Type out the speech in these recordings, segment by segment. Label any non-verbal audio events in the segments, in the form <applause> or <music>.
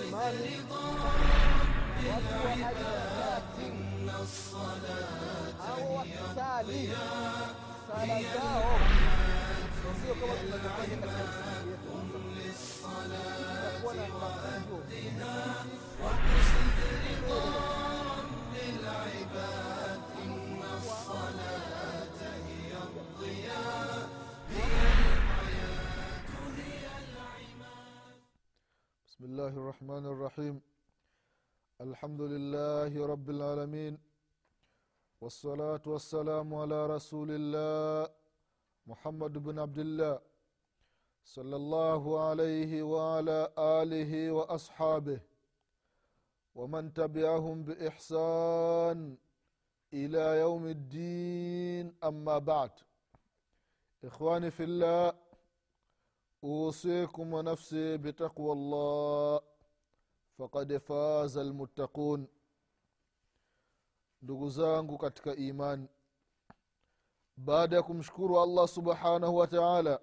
imani watu wa aina tatu au wakisali sala zao sio kama tunavyofanya katika msikiti yetu itakuwa na mafunzo بسم الله الرحمن الرحيم. الحمد لله رب العالمين. والصلاة والسلام على رسول الله محمد بن عبد الله صلى الله عليه وعلى آله وأصحابه ومن تبعهم بإحسان إلى يوم الدين. أما بعد إخواني في الله اوصيكم ونفسي بتقوى الله فقد فاز المتقون ndugu zangu katika imani baada ya kumshukuru allah subhanahu wa taala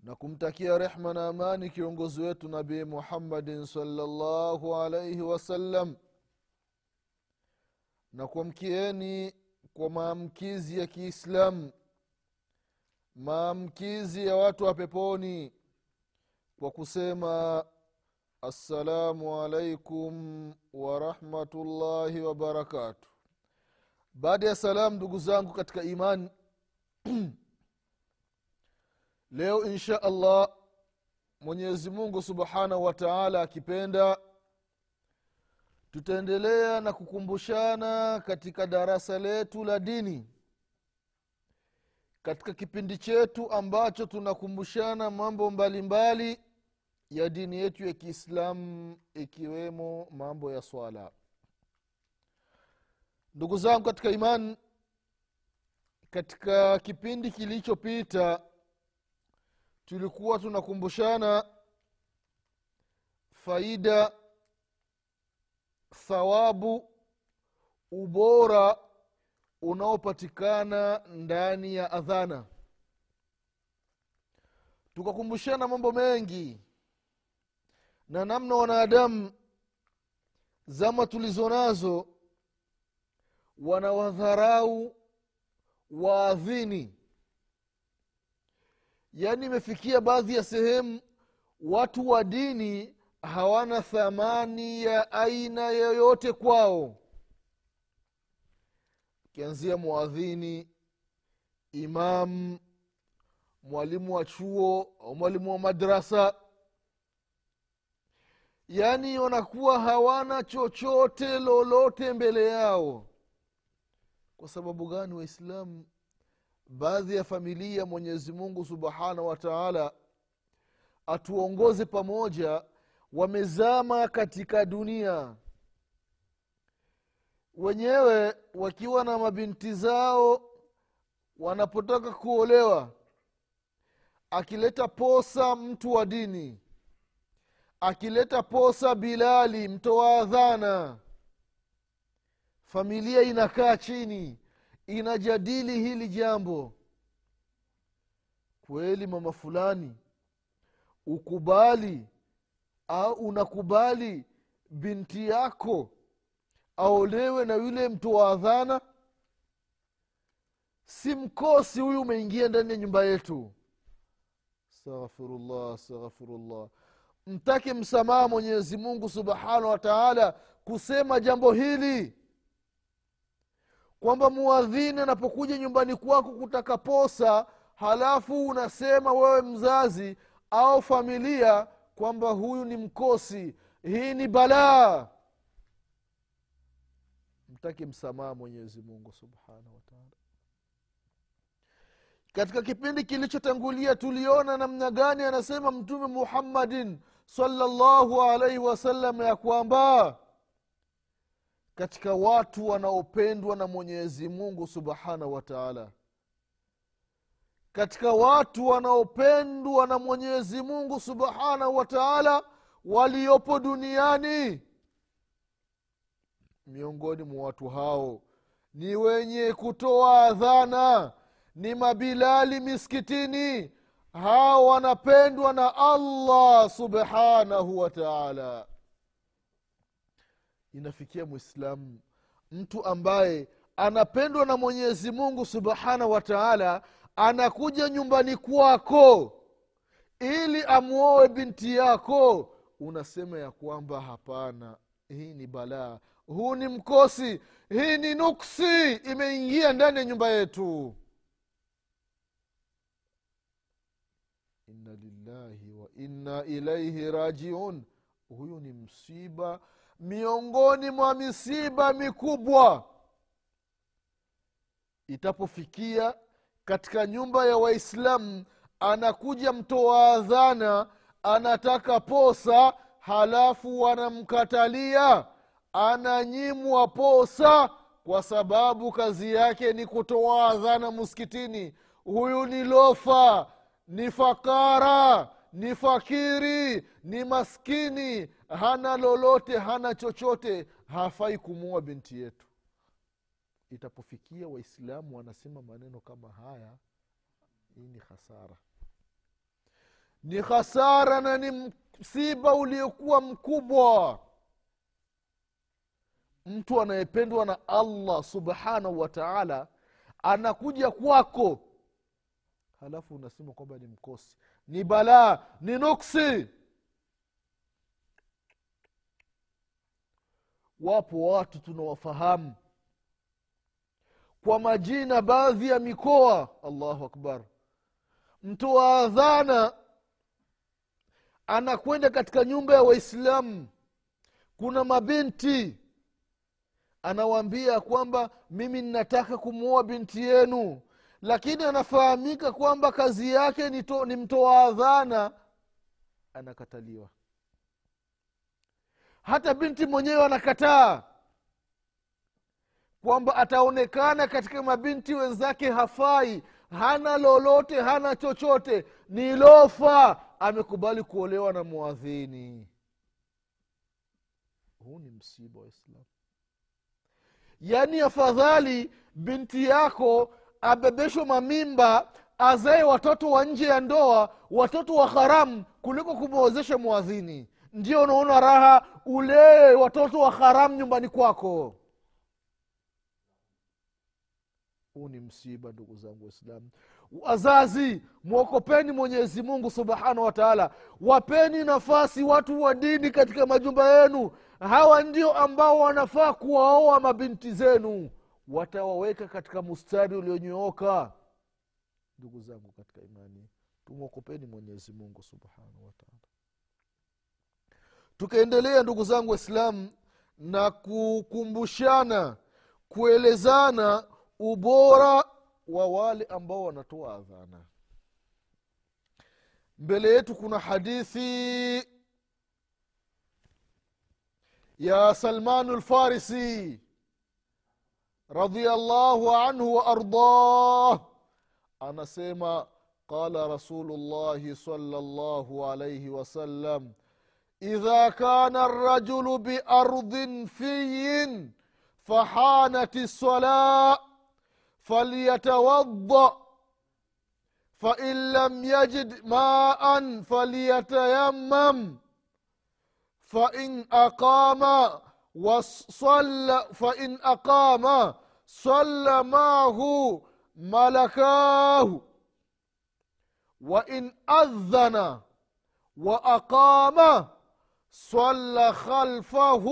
na kumtakia rehma na amani kiongozi wetu nabii muhammadin salllahu alaihi wasallam na kuamkieni kwa maamkizi ya kiislamu maamkizi ya watu wa peponi kwa kusema assalamu alaikum warahmatullahi wabarakatu baada ya salamu ndugu zangu katika imani <clears throat> leo insha allah mwenyezi mungu subhanahu wa taala akipenda tutaendelea na kukumbushana katika darasa letu la dini katika kipindi chetu ambacho tunakumbushana mambo mbalimbali mbali ya dini yetu ya kiislamu ikiwemo mambo ya swala. Ndugu zangu katika imani katika kipindi kilichopita tulikuwa tunakumbushana faida thawabu ubora unaopatikana ndani ya adhana. Tukakumbushana mambo mengi na namna wanadamu zama tulizo nazo wanawadharau waadhini. Yaani imefikia baadhi ya sehemu watu wa dini hawana thamani ya aina yoyote kwao ukianzia mwadhini imam mwalimu wa chuo au mwalimu wa madrasa. Yaani wanakuwa hawana chochote lolote mbele yao. Kwa sababu gani waislamu baadhi ya familia mwenyezi mungu subhanahu wa taala atuongoze pamoja wamezama katika dunia wenyewe wakiwa na mabinti zao wanapotaka kuolewa akileta posa mtu wa dini akileta posa bilali mtoa adhana. Familia inakaa chini inajadili hili jambo. Kweli mama fulani ukubali au unakubali binti yako aolewe na yule mtoa adhana. Si mkosi huyu umeingia ndani ya nyumba yetu. Astaghfirullah astaghfirullah. Mtake msamaha mwenyezi mungu subhanahu wa taala kusema jambo hili. Kwamba muadhini anapokuja nyumbani kwako kutaka posa halafu unasema wewe mzazi au familia kwamba huyu ni mkosi. Hii ni balaa mtake msamaha mwenyezi mungu subhanahu wataala katika kipindi kilichotangulia tuliona namna gani anasema mtume muhammadin salllahu alaihi wasallam ya kwamba katika watu wanaopendwa na mwenyezi mungu subhanahu wataala katika watu wanaopendwa na mwenyezi mungu subhanahu wataala waliopo duniani miongoni mwa watu hao. Ni wenye kutoa adhana ni mabilali miskitini hao wanapendwa na allah subhanahu wa taala. Inafikia mwislamu mtu ambaye anapendwa na mwenyezi mungu subhanahu wa taala anakuja nyumbani kwako ili amwoe binti yako. Unasema ya kwamba hapana hii ni balaa huu ni mkosi. Hii ni nuksi. Imeingia ndani ya nyumba yetu. Inna lillahi wa inna ilaihi rajiun. Huyu ni msiba miongoni mwa misiba mikubwa. Itapofikia katika nyumba ya waislamu anakuja mtoa adhana anataka posa halafu wanamkatalia ananyimwa posa kwa sababu kazi yake ni kutoa adhana muskitini. Huyu ni lofa ni fakara ni fakiri ni maskini hana lolote hana chochote hafai kumua binti yetu. Itapofikia waislamu wanasema maneno kama haya hii ni hasara ni hasara na ni msiba uliokuwa mkubwa mtu anayependwa na allah subhanahu wa taala anakuja kwako. Halafu unasema kwamba ni mkosi. Ni balaa ni nuksi. Wapo watu tunawafahamu. Kwa majina baadhi ya mikoa allahu akbar. Mtoa adhana anakwenda katika nyumba ya waislamu. Kuna mabinti anawaambia kwamba mimi ninataka kumwoa binti yenu lakini anafahamika kwamba kazi yake ni, to, ni mtoa adhana. Anakataliwa. Hata binti mwenyewe anakataa kwamba ataonekana katika mabinti wenzake hafai hana lolote hana chochote ni lofa. Amekubali kuolewa na mwadhini huu ni msiba wa islam yaani afadhali binti yako abebeshwe mamimba azae watoto wa nje ya ndoa watoto wa haramu kuliko kumwozesha mwadhini ndio unaona raha ulee watoto wa haramu nyumbani kwako. Huu ni msiba ndugu zangu waislamu. Wazazi mwokopeni mwenyezi mungu subhanahu wa taala. Wapeni nafasi watu wa dini katika majumba yenu hawa ndio ambao wanafaa kuwaoa mabinti zenu. Watawaweka katika mustari ulionyooka. Ndugu zangu katika imani tumwokopeni mwenyezi mungu subhanahu wataala tukaendelea ndugu zangu waislamu na kukumbushana kuelezana ubora wa wale ambao wanatoa adhana. Mbele yetu kuna hadithi يا سلمان الفارسي رضي الله عنه وأرضاه. أنا سيما قال رسول الله صلى الله عليه وسلم إذا كان الرجل بأرض في فحانت الصلاة فليتوضأ فإن لم يجد ماء فليتيمم. فإن أقام وصلى فإن أقام صلى معه ملكاه. وإن أذن وأقام صلى خلفه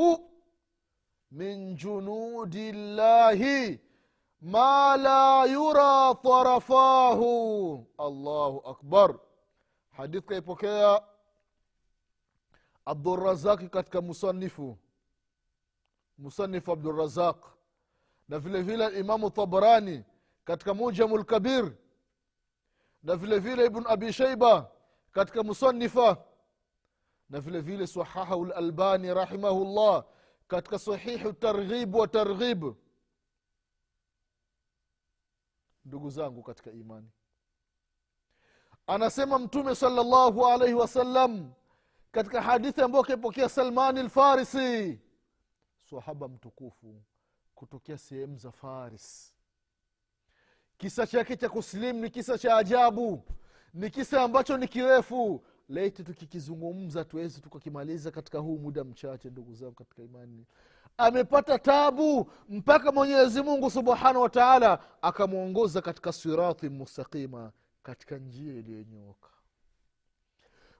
من جنود الله ما لا يرى طرفاه. الله أكبر. حديث kaipokea abdurazaki katika musanifu. Musanifu abdurazaq na vile vile imamu tabarani katika mujamu lkabir na vile vile ibn abi shaiba katika musanifa. Na vile vile sahahahu lalbani rahimahullah katika sahihu targhib wa targhib. Ndugu zangu katika imani. Anasema mtume salllahu alaihi wasallam katika hadithi ambayo akaipokea salmani lfarisi sahaba mtukufu kutokea sehemu za faris. Kisa chake cha kusilimu ni kisa cha ajabu ni kisa ambacho ni kirefu. Leiti tukikizungumza tuwezi tukakimaliza katika huu muda mchache ndugu zangu katika imani. Amepata tabu mpaka mwenyezi mungu subhanahu wa akamwongoza katika sirati mustaqima katika njia iliyonyooka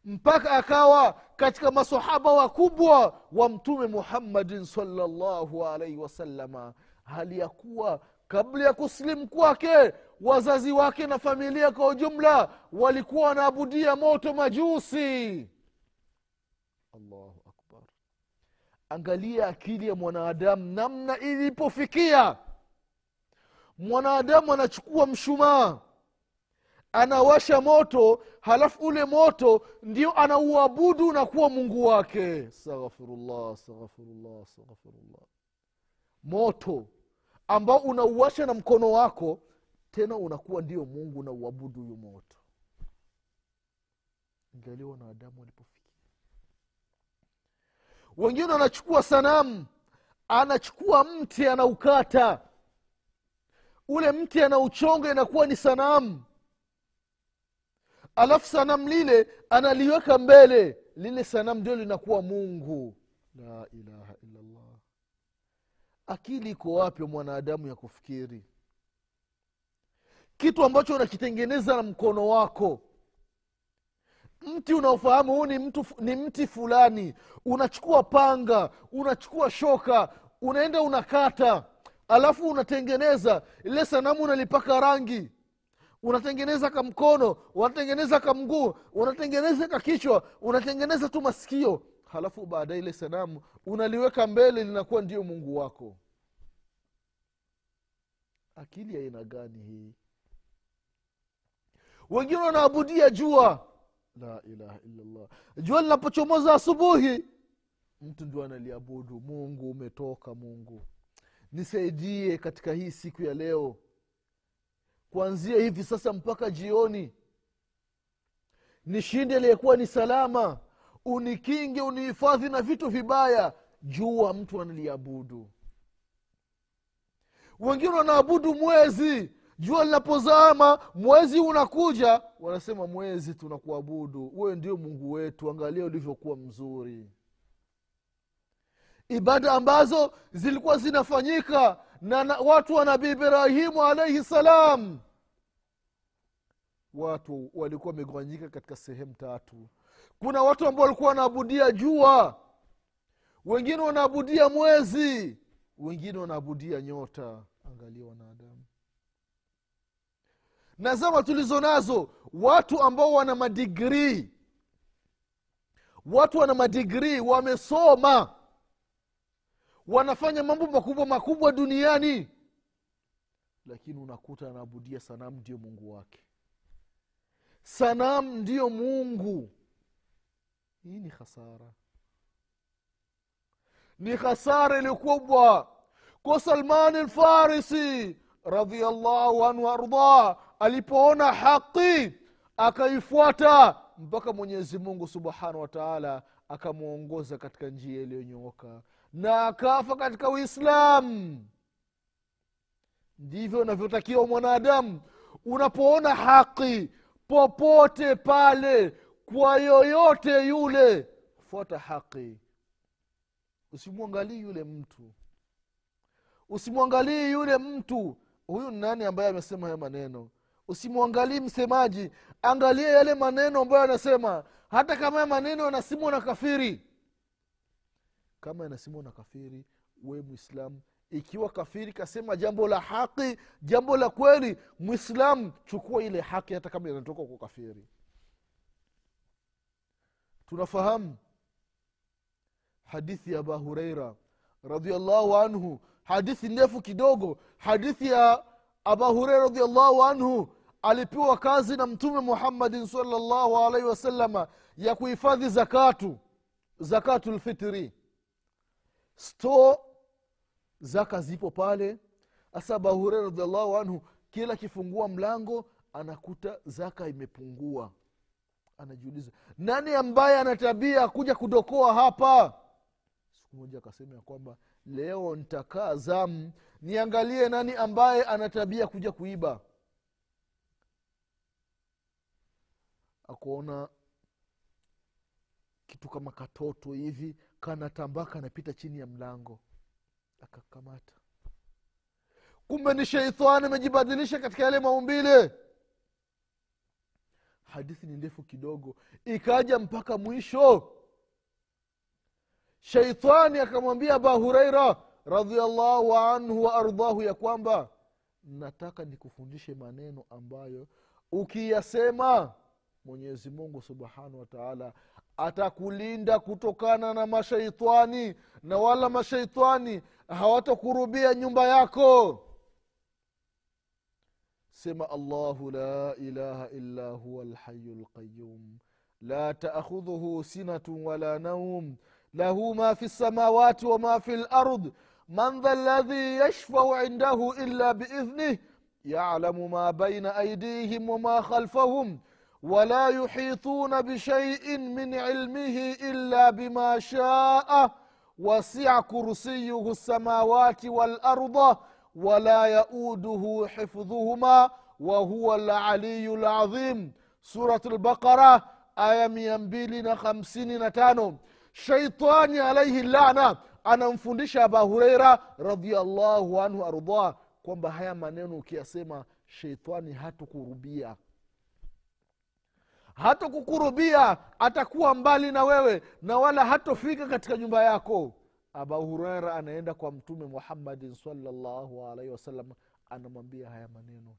mpaka akawa katika masahaba wakubwa wa mtume muhammadin salllahu alaihi wasalama hali ya kuwa kabla ya kusilimu kwake wazazi wake na familia kwa ujumla walikuwa wanaabudia moto majusi. Allahu akbar. Angalia akili ya mwanadamu namna ilipofikia. Mwanadamu anachukua mshumaa anawasha moto halafu ule moto ndio anauabudu na kuwa mungu wake. Astaghfirullah astaghfirullah astaghfirullah. Moto ambao unauasha na mkono wako tena unakuwa ndio mungu na uabudu huyu moto. Angalia wanadamu walipofikia wengine wanachukua sanamu anachukua mti anaukata. Ule mti anauchonga inakuwa ni sanamu alafu sanamu lile analiweka mbele lile sanamu ndio linakuwa mungu. La ilaha illallah. Akili iko wapi mwanadamu ya kufikiri? Kitu ambacho unakitengeneza na mkono wako. Mti unaofahamu huu ni, ni mti fulani. Unachukua panga unachukua shoka unaenda unakata. Alafu unatengeneza ile sanamu unalipaka rangi unatengeneza ka mkono unatengeneza ka mguu unatengeneza ka kichwa unatengeneza tu masikio. Halafu baadaye ile sanamu unaliweka mbele linakuwa ndio mungu wako. Akili aina gani hii? Wengine wanaabudia jua. La ilaha illallah. Jua linapochomoza asubuhi mtu ndio analiabudu. Mungu umetoka mungu. Nisaidie katika hii siku ya leo kuanzia hivi sasa mpaka jioni. Nishinde aliyekuwa ni salama unikinge unihifadhi na vitu vibaya. Jua mtu analiabudu. Wengine wanaabudu mwezi. Jua linapozama mwezi unakuja. Wanasema mwezi tunakuabudu. Wewe ndio mungu wetu. Angalia ulivyokuwa mzuri. Ibada ambazo zilikuwa zinafanyika na, watu wa nabii ibrahimu alaihi salam watu walikuwa wamegawanyika katika sehemu tatu. Kuna watu ambao walikuwa wanaabudia jua wengine wanaabudia mwezi wengine wanaabudia nyota. Angalia wanadamu. Na zama tulizo nazo watu ambao wana madigrii watu wana madigrii wamesoma wanafanya mambo makubwa makubwa duniani. Lakini unakuta anaabudia sanamu ndio mungu wake sanamu ndiyo mungu. Hii ni hasara ni hasara iliyokubwa kwa salmani lfarisi radiallahu anhu ardah alipoona haqi akaifuata mpaka mwenyezi mungu subhanahu wa taala akamwongoza katika njia iliyonyooka na akafa katika uislamu. Ndivyo unavyotakiwa mwanadamu. Unapoona haqi popote pale kwa yoyote yule. Fuata haqi usimwangalii yule mtu. Usimwangalii yule mtu. Huyu ni nani ambaye amesema haya maneno? Usimwangalii msemaji. Angalia yale maneno ambayo anasema. Hata kama ya maneno yanasimwa na kafiri. Kama yanasimwa na kafiri we mwislamu ikiwa kafiri kasema jambo la haki jambo la kweli mwislamu chukua ile haki hata kama inatoka kwa kafiri. Tunafahamu hadithi ya aba hureira radiallahu anhu hadithi ndefu kidogo. Hadithi ya aba hureira radiallahu anhu alipewa kazi na mtume muhammadin salllahu alaihi wasalama ya kuhifadhi zakatu zakatu lfitri sto zaka zipo pale. Hasa abahureira radiallahu anhu kila akifungua mlango anakuta zaka imepungua. Anajiuliza nani ambaye ana tabia kuja kudokoa hapa? Siku moja akasema ya kwamba leo ntakaa zamu niangalie nani ambaye ana tabia kuja kuiba. Akuona kitu kama katoto hivi kanatambaa kanapita chini ya mlango akakamata. Kumbe ni sheitani amejibadilisha katika yale maumbile. Hadithi ni ndefu kidogo ikaja mpaka mwisho. Sheitani akamwambia aba hureira radiallahu anhu wa ardahu ya kwamba nataka nikufundishe maneno ambayo ukiyasema mwenyezi mungu subhanahu wa taala atakulinda kutokana na mashaitani na wala mashaitani hawatakurubia nyumba yako sema allahu la ilaha illa huwa lhayu lqayum la taakhudhuhu sinatu wala naum lahu ma fi lsamawati wama fi lard man dha ladhi yashfau indahu illa biidhnih yalamu ma baina aydihim wama khalfahum ولا يحيطون بشيء من علمه الا بما شاء وسع كرسيه السماوات والارض ولا يؤوده حفظهما وهو العلي العظيم سوره البقره aya mia mbili na hamsini na tano shaitani alaihi lana anamfundisha aba hureira radiallahu anhu ardah kwamba haya maneno ukiyasema sheitani hatukurubia hata kukurubia atakuwa mbali na wewe na wala hatofika katika nyumba yako. Aba hureira anaenda kwa mtume muhammadin salllahu alaihi wasallam anamwambia haya maneno.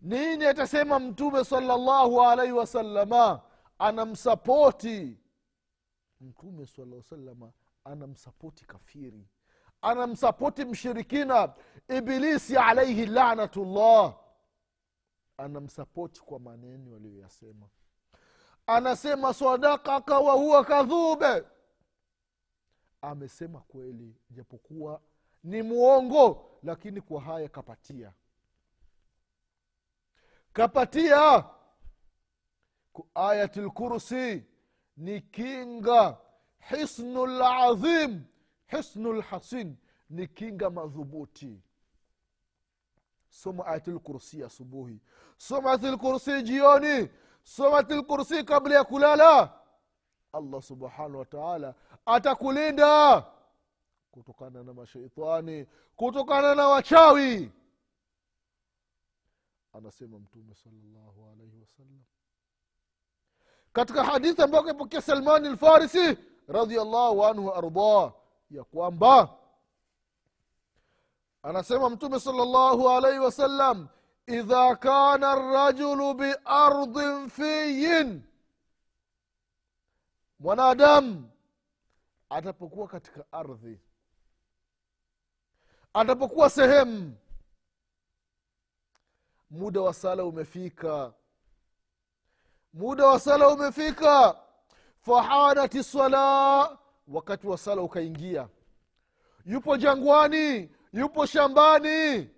Nini atasema mtume salllahu alaihi wasalama anamsapoti. Mtume sala salama anamsapoti kafiri. Anamsapoti mshirikina. Ibilisi alaihi lanatullah anamsapoti kwa maneno aliyoyasema. Anasema sadakaka wahuwa kadhube amesema kweli japokuwa ni mwongo lakini kwa haya kapatia. Kapatia ayati lkursi ni kinga hisnu ladhim hisnu lhasin ni kinga madhubuti soma ayatul asubuhi. Soma ayatul jioni. Soma ayatul kabla ya kulala. Allah subhanahu wa taala atakulinda. Kutokana na mashaitani kutokana na wachawi. Anasema mtume salllahu alaihi wasallam katika hadithi ambayo kaipokea salmani lfarisi radiallahu anhu waardah ya kwamba anasema mtume salllahu alaihi wasallam idha kana rajulu biardin fiyin. Mwanadamu atapokuwa katika ardhi atapokuwa sehemu muda wa sala umefika. Muda wa sala umefika. Fahanati sala wakati wa sala ukaingia. Yupo jangwani yupo shambani.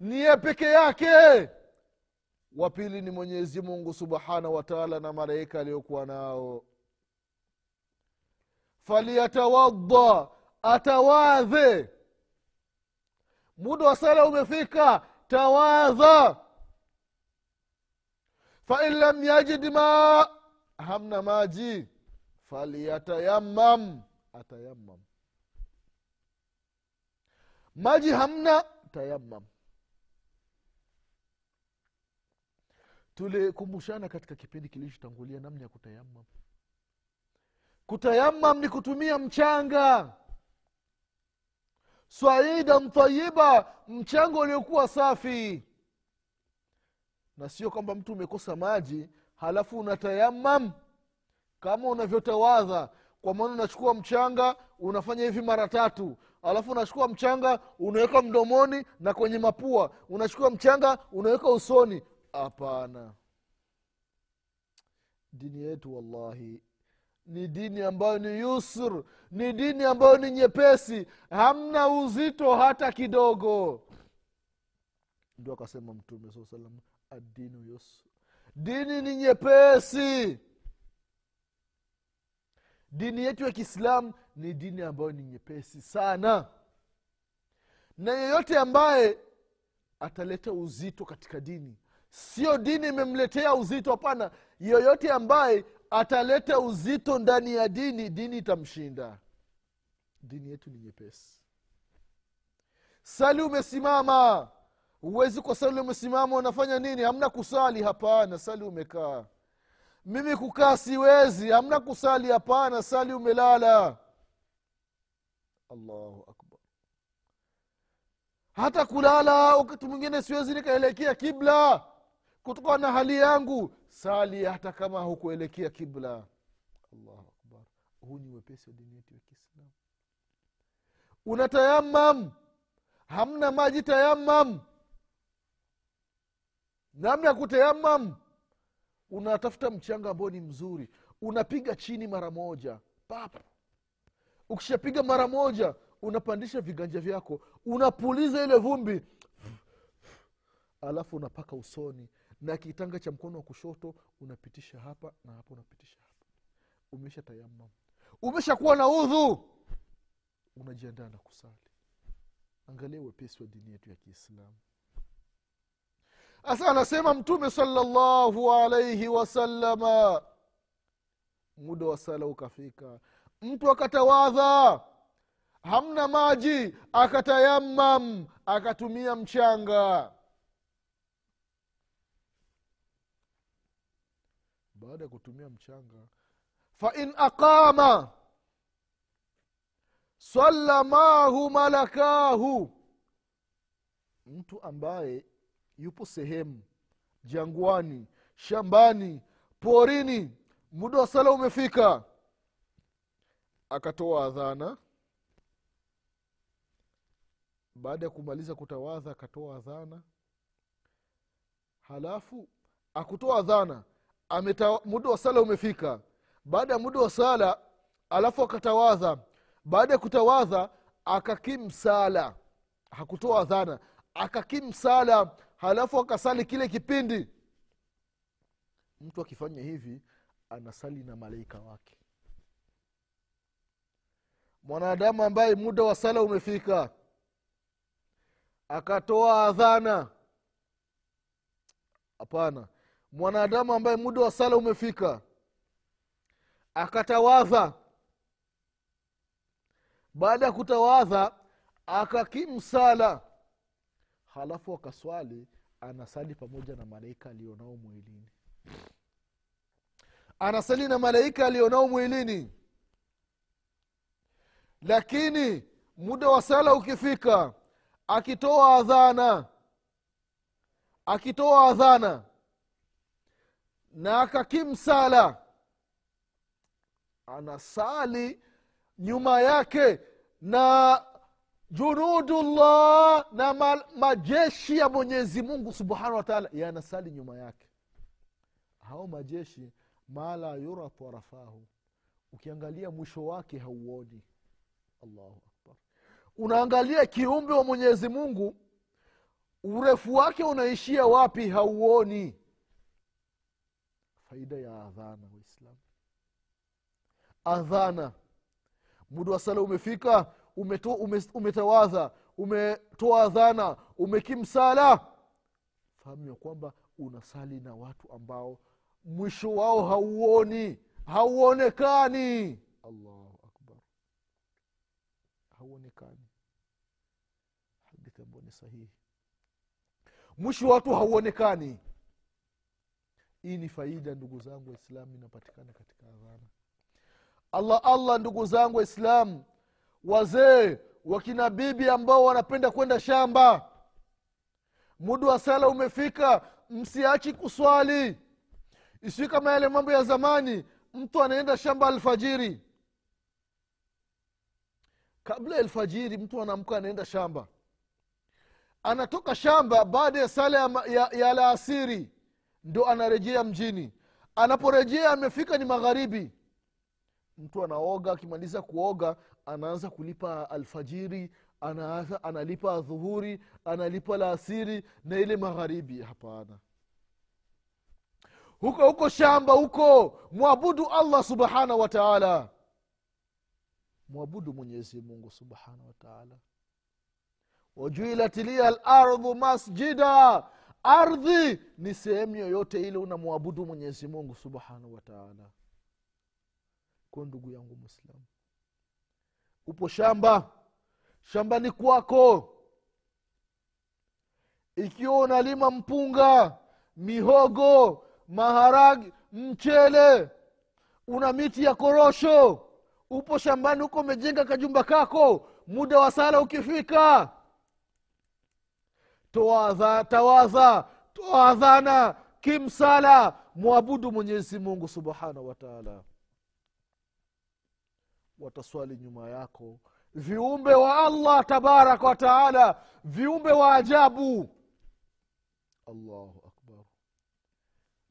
Niye peke yake. Wa pili ni mwenyezi mungu subhanahu wa taala na malaika aliyokuwa nao. Faliyatawadda atawadhe. Muda wa sala umefika tawadha. Fain lam yajid ma hamna maji. Faliyatayamam atayamam maji hamna tayamam tulikumbushana katika kipindi kilichotangulia namna ya kutayamam kutayamam ni kutumia mchanga. Swaida mtayiba mchanga uliokuwa safi. Na sio kwamba mtu umekosa maji halafu unatayamam kama unavyotawadha kwa maana unachukua mchanga unafanya hivi mara tatu alafu unachukua mchanga unaweka mdomoni na kwenye mapua. Unachukua mchanga unaweka usoni. Hapana. Dini yetu wallahi ni dini ambayo ni yusr ni dini ambayo ni nyepesi. Hamna uzito hata kidogo. Ndio akasema mtume saa salam adinu yusr. Dini ni nyepesi dini yetu ya kiislamu ni dini ambayo ni nyepesi sana. Na yeyote ambaye ataleta uzito katika dini sio dini imemletea uzito hapana. Yoyote ambaye ataleta uzito ndani ya dini dini itamshinda. Dini yetu ni nyepesi. Sali umesimama. Huwezi kwa sali umesimama unafanya nini? Hamna kusali. Hapana sali umekaa mimi kukaa siwezi. Hamna kusali hapana. Sali umelala. Allahu akbar. Hata kulala wakati mwingine siwezi nikaelekea kibla. Kutokana na hali yangu sali hata kama hukuelekea kibla. Allahu akbar. Huu ni wepesi wa dini yetu ya kiislamu. Unatayamam hamna maji tayamam namna ya kutayamam unatafuta mchanga ambao ni mzuri unapiga chini mara moja pap. Ukishapiga mara moja unapandisha viganja vyako unapuliza ile vumbi alafu unapaka usoni na kitanga cha mkono wa kushoto unapitisha hapa na hapa unapitisha hapa. Umesha tayamam umeshakuwa na udhu. Unajiandaa na kusali. Angalia wepesi wa dini yetu ya kiislamu sasa anasema mtume salallahu alaihi wasalama muda wa sala ukafika. Mtu akatawadha hamna maji akatayamam akatumia mchanga. Baada ya kutumia mchanga fain aqama sallamahu malakahu. Mtu ambaye yupo sehemu. Jangwani shambani porini muda wa sala umefika. Akatoa adhana. Baada ya kumaliza kutawadha akatoa adhana. Halafu akutoa adhana. Ameta, muda wa sala umefika. Baada ya muda wa sala alafu akatawadha. Baada ya kutawadha akakim sala. Hakutoa adhana. Akakim sala halafu akasali kile kipindi. Mtu akifanya hivi anasali na malaika wake. Mwanadamu ambaye muda wa sala umefika akatoa adhana. Hapana. Mwanadamu ambaye muda wa sala umefika akatawadha. Baada ya kutawadha akakim sala halafu akaswali anasali pamoja na malaika alionao mwilini. Anasali na malaika alionao mwilini. Lakini muda wa sala ukifika akitoa adhana akitoa adhana na akakimsala anasali nyuma yake na junudullah na ma, majeshi ya mwenyezi mungu subhanahu wa yanasali nyuma yake. Hao majeshi mala yura tarafahu ukiangalia mwisho wake hauoni. Allahu akbar. Unaangalia kiumbe wa mwenyezi mungu urefu wake unaishia wapi hauoni. Faida ya adhana waislamu adhana. Muda wa sala umefika umeto, ume, umetawadha umetoa dhana umekimsala. Fahamu ya kwamba unasali na watu ambao mwisho wao hauoni hauonekani. Allahu akbar. Hauonekani. Hadithi ambayo ni sahihi. Mwisho watu hauonekani. Hii ni faida ndugu zangu waislamu inapatikana katika adhana allah allah ndugu zangu waislamu wazee wakina bibi ambao wanapenda kwenda shamba. Muda wa sala umefika msiachi kuswali. Isiwi kama yale mambo ya zamani mtu anaenda shamba alfajiri. Kabla ya alfajiri mtu anaamka anaenda shamba. Anatoka shamba baada ya sala ya, ya, ya laasiri ndo anarejea mjini. Anaporejea amefika ni magharibi. Mtu anaoga akimaliza kuoga anaanza kulipa alfajiri anaanza, analipa dhuhuri analipa laasiri na ile magharibi. Hapana. Huko huko shamba huko mwabudu allah subhanahu wataala mwabudu mwenyezi mungu subhanahu wataala wajuilat liya lardhu masjida. Ardhi ni sehemu yoyote ile unamwabudu mwenyezi mungu subhanahu wataala ko ndugu yangu mwislamu upo shamba. Shambani kwako. Ikiwa unalima mpunga mihogo maharagi mchele una miti ya korosho upo shambani huko umejenga kajumba kako muda wa sala ukifika. Toadha tawadha toadhana kimsala mwabudu mwenyezi mungu subhanahu wa taala wataswali nyuma yako. Viumbe wa allah tabaraka wa taala viumbe wa ajabu. Allahu akbar.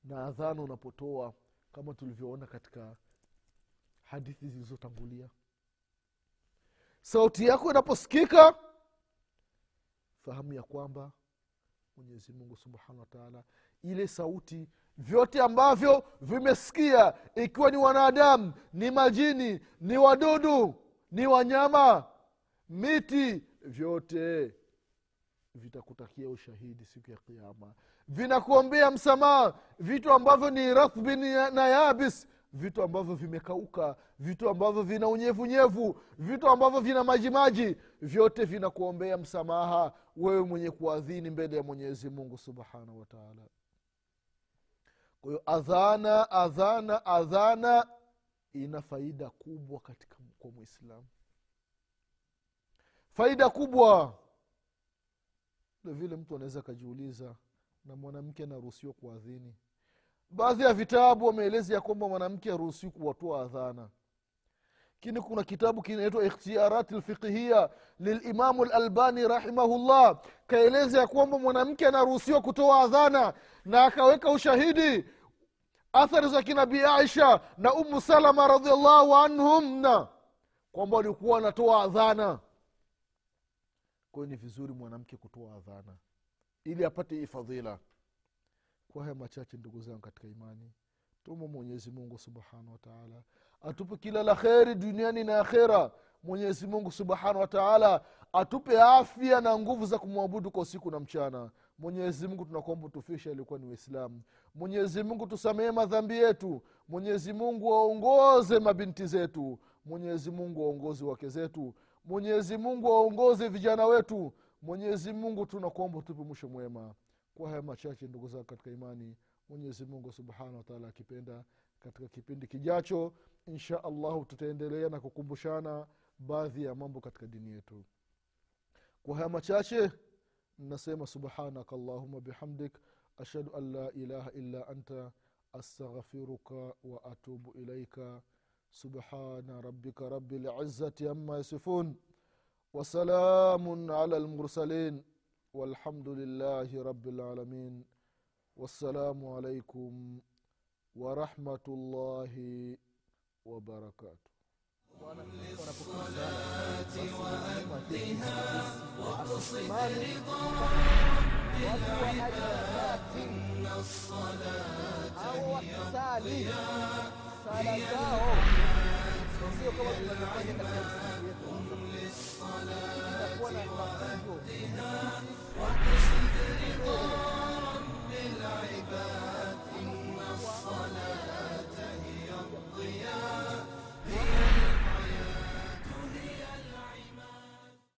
Na adhana unapotoa kama tulivyoona katika hadithi zilizotangulia. Sauti yako inaposikika fahamu ya kwamba mwenyezi mungu subhanahu wa ile sauti vyote ambavyo vimesikia ikiwa ni wanadamu ni majini ni wadudu ni wanyama miti vyote vitakutakia ushahidi siku ya kiama vinakuombea msamaha vitu ambavyo ni rathbi na yabis vitu ambavyo vimekauka vitu ambavyo vina unyevunyevu vitu ambavyo vina majimaji vyote vinakuombea msamaha wewe mwenye kuadhini mbele ya mwenyezi mungu subhanahu wataala kwa hiyo adhana adhana adhana ina faida kubwa katika kwa mwislamu faida kubwa. Vile mtu anaweza akajiuliza na mwanamke anaruhusiwa kuadhini? Baadhi ya vitabu wameeleza ya kwamba mwanamke aruhusiwi kuwatoa adhana lakini kuna kitabu kinaitwa ikhtiarati lfiqihia lilimamu lalbani rahimahullah. Kaeleza ya kwamba mwanamke anaruhusiwa kutoa adhana na akaweka ushahidi. Athari za kinabii aisha na umu salama radiallahu anhumna. Kwamba walikuwa wanatoa adhana. Kwayo ni vizuri mwanamke kutoa adhana. Ili apate hii fadhila. Kwa haya machache ndugu zangu katika imani tumo mwenyezi mungu subhanahu wataala atupe kila la kheri duniani na akhera. Mwenyezi mungu subhanahu wataala atupe afya na nguvu za kumwabudu kwa usiku na mchana. Mwenyezi mungu tunakuomba tufisha alikuwa ni waislamu. Mwenyezi mungu tusamehe madhambi yetu. Mwenyezi mungu waongoze mabinti zetu. Mwenyezi mungu waongozi wake zetu. Mwenyezi mungu waongoze vijana wetu. Mwenyezi tunakuomba tupe mwisho mwema. Kwa haya machache ndugu zako katika imani mwenyezi subhanahu wataala akipenda katika kipindi kijacho insha allahu tutaendelea na kukumbushana baadhi ya mambo katika dini yetu kwa haya machache nasema subhanaka allahuma bihamdik ashhadu an la ilaha illa anta astaghfiruka wa atubu ilaika subhana rabbika rabi lizati ama yasifun وسلام على المرسلين والحمد لله رب العالمين والسلام عليكم ورحمة الله وبركاته. رضا إن الصلاة للصلاة واقصد رضا رب العباد